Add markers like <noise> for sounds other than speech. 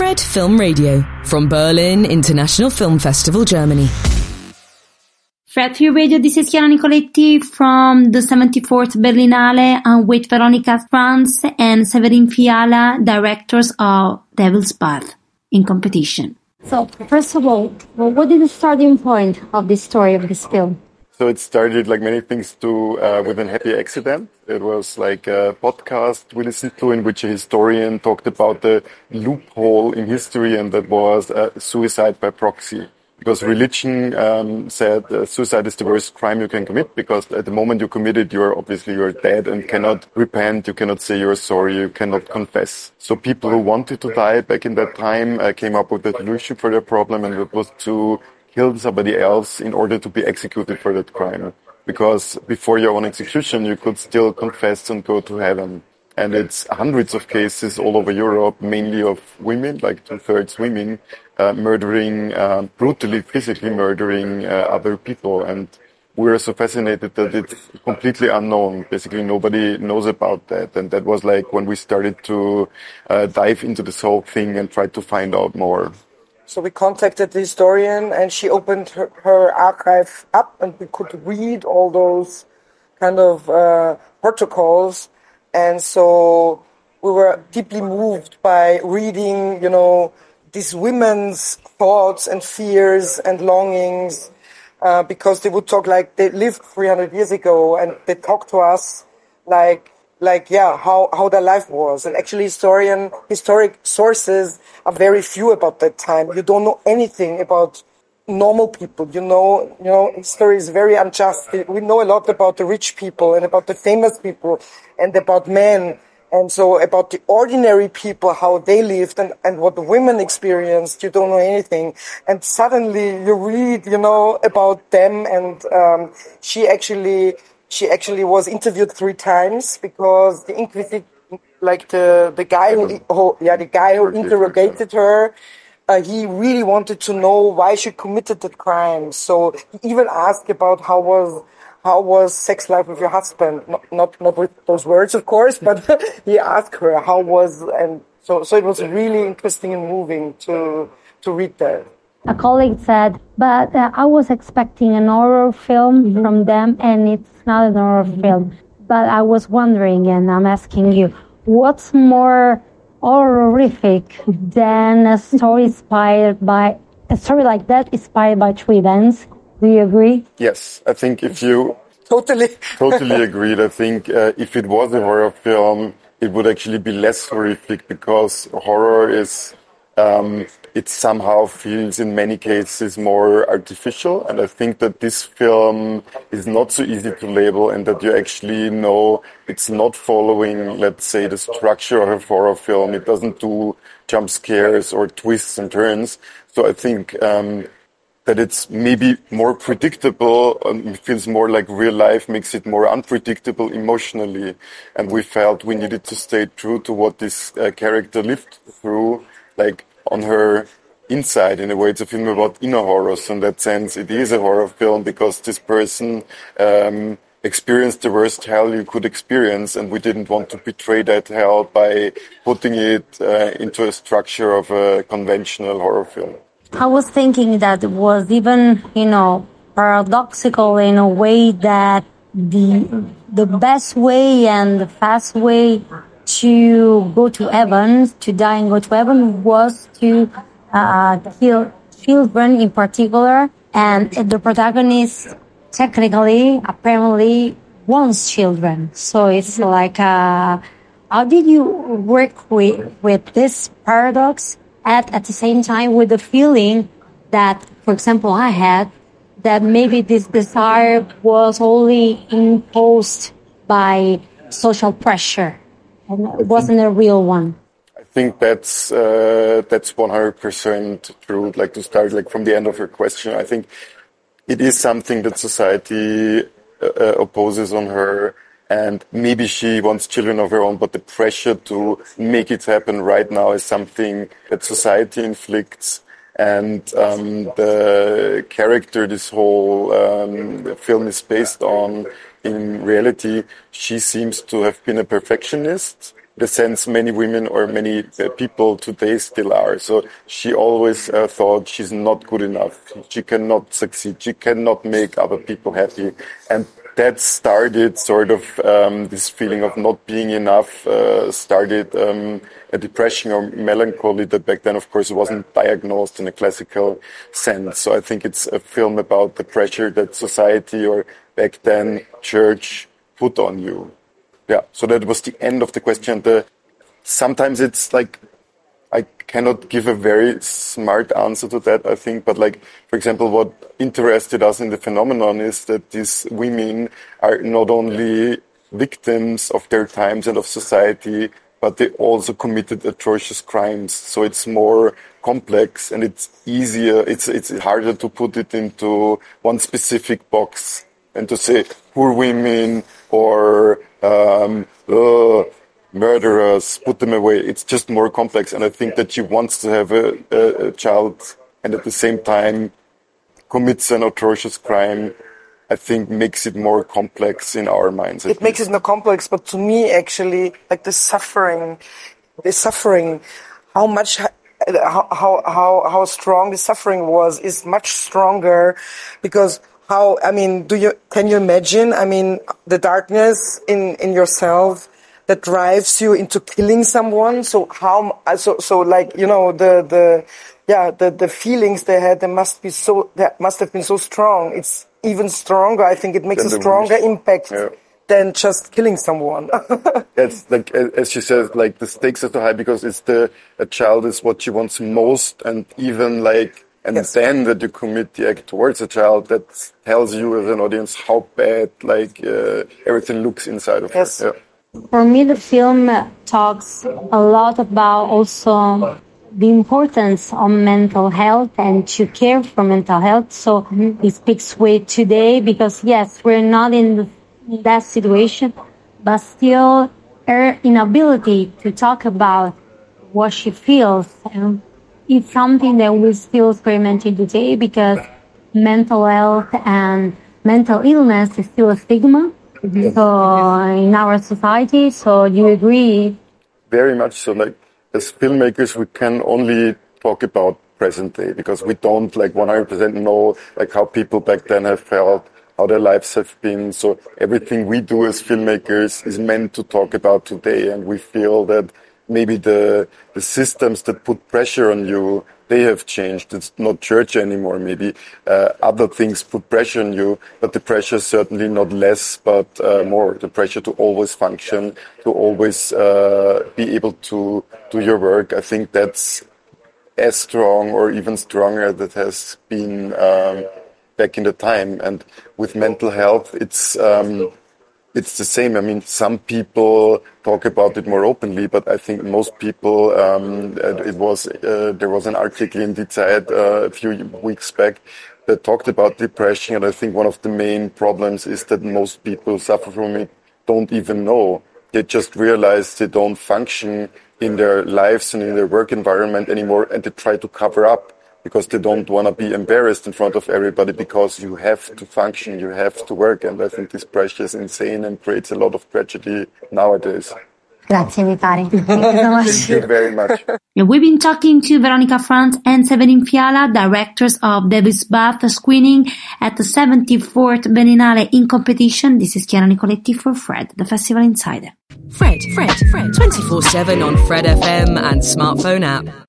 Fred Film Radio from Berlin International Film Festival, Germany. Fred Film Radio, this is Chiara Nicoletti from the 74th Berlinale. I'm with Veronika Franz and Severin Fiala, directors of Devil's Bath in competition. So, first of all, what is the starting point of this story of this film? So it started like many things to uh, with an happy accident. It was like a podcast we listened to in which a historian talked about the loophole in history, and that was uh, suicide by proxy. Because religion um, said uh, suicide is the worst crime you can commit. Because at the moment you commit it, you're obviously you're dead and cannot repent. You cannot say you're sorry. You cannot confess. So people who wanted to die back in that time uh, came up with a solution for their problem, and it was to kill somebody else in order to be executed for that crime. Because before your own execution, you could still confess and go to heaven. And it's hundreds of cases all over Europe, mainly of women, like two thirds women, uh, murdering, uh, brutally, physically murdering uh, other people. And we're so fascinated that it's completely unknown. Basically, nobody knows about that. And that was like when we started to uh, dive into this whole thing and try to find out more. So we contacted the historian and she opened her, her archive up and we could read all those kind of uh, protocols. And so we were deeply moved by reading, you know, these women's thoughts and fears and longings uh, because they would talk like they lived 300 years ago and they talked to us like like yeah how how their life was. And actually historian historic sources are very few about that time. You don't know anything about normal people you know you know history is very unjust. We know a lot about the rich people and about the famous people and about men. And so about the ordinary people how they lived and, and what the women experienced you don't know anything. And suddenly you read you know about them and um, she actually she actually was interviewed three times because the Inquisition, like the the guy who, who yeah the guy who interrogated her, uh, he really wanted to know why she committed that crime. So he even asked about how was how was sex life with your husband? Not not not with those words, of course, but <laughs> he asked her how was and so so it was really interesting and moving to to read that. A colleague said, but uh, I was expecting an horror film mm-hmm. from them, and it's not an horror mm-hmm. film. But I was wondering, and I'm asking you, what's more horrific than a story inspired by a story like that, inspired by true events? Do you agree? Yes, I think if you <laughs> totally <laughs> totally agreed. I think uh, if it was a horror film, it would actually be less horrific because horror is um, it somehow feels in many cases more artificial. And I think that this film is not so easy to label and that you actually know it's not following, let's say, the structure of a horror film. It doesn't do jump scares or twists and turns. So I think, um, that it's maybe more predictable and feels more like real life makes it more unpredictable emotionally. And we felt we needed to stay true to what this uh, character lived through like on her inside in a way it's a film about inner horrors. In that sense it is a horror film because this person um, experienced the worst hell you could experience and we didn't want to betray that hell by putting it uh, into a structure of a conventional horror film. I was thinking that it was even you know paradoxical in a way that the the best way and the fast way to go to heaven, to die and go to heaven, was to uh, kill children in particular. And the protagonist technically, apparently, wants children. So it's like, uh, how did you work with, with this paradox at, at the same time with the feeling that, for example, I had that maybe this desire was only imposed by social pressure and it wasn't a real one. I think that's uh, that's one hundred percent true. Like to start like from the end of your question, I think it is something that society uh, uh, opposes on her, and maybe she wants children of her own, but the pressure to make it happen right now is something that society inflicts. And um, the character this whole um, film is based on in reality, she seems to have been a perfectionist, The sense, many women or many uh, people today still are. So she always uh, thought she's not good enough. She cannot succeed. She cannot make other people happy. And that started sort of um, this feeling of not being enough, uh, started um, a depression or melancholy that back then, of course, wasn't diagnosed in a classical sense. So I think it's a film about the pressure that society or back then church put on you. Yeah, so that was the end of the question. The, sometimes it's like I cannot give a very smart answer to that, I think. But like, for example, what interested us in the phenomenon is that these women are not only victims of their times and of society, but they also committed atrocious crimes. So it's more complex and it's easier. It's, it's harder to put it into one specific box and to say poor women or, um, murderers, put them away. It's just more complex. And I think that she wants to have a, a, a child and at the same time commits an atrocious crime. I think makes it more complex in our minds. It makes it more complex, but to me, actually, like the suffering, the suffering, how much, uh, how, how, how, how strong the suffering was is much stronger because how, I mean, do you, can you imagine? I mean, the darkness in, in yourself, that drives you into killing someone. So how, so, so like, you know, the, the, yeah, the, the feelings they had, they must be so, that must have been so strong. It's even stronger. I think it makes a stronger impact. Yeah. Than just killing someone. <laughs> it's like, as she said, like the stakes are too high because it's the, a child is what she wants most and even like, and yes. then that you commit the act towards a child that tells you as an audience how bad like uh, everything looks inside of yes. her. Yeah. For me, the film talks a lot about also the importance of mental health and to care for mental health. So mm-hmm. it speaks with today because yes, we're not in that situation, but still her inability to talk about what she feels. And it's something that we're still experimenting today because mental health and mental illness is still a stigma So in our society, so you agree? Very much so. Like as filmmakers, we can only talk about present day because we don't like 100% know like how people back then have felt, how their lives have been. So everything we do as filmmakers is meant to talk about today, and we feel that maybe the the systems that put pressure on you they have changed. It's not church anymore. Maybe uh, other things put pressure on you, but the pressure is certainly not less, but uh, more. The pressure to always function, to always uh, be able to do your work. I think that's as strong or even stronger that has been um, back in the time. And with mental health, it's um, it's the same. I mean, some people talk about it more openly, but I think most people. Um, it was uh, there was an article in Die Zeit uh, a few weeks back that talked about depression, and I think one of the main problems is that most people suffer from it don't even know. They just realize they don't function in their lives and in their work environment anymore, and they try to cover up because they don't want to be embarrassed in front of everybody because you have to function, you have to work. And I think this pressure is insane and creates a lot of tragedy nowadays. Grazie, Vitali. <laughs> Thank you so much. Thank you very much. We've been talking to Veronika Franz and Severin Fiala, directors of Devil's Bath screening at the 74th Berlinale in competition. This is Chiara Nicoletti for Fred, the Festival Insider. Fred, Fred, Fred, 24-7 on Fred FM and smartphone app.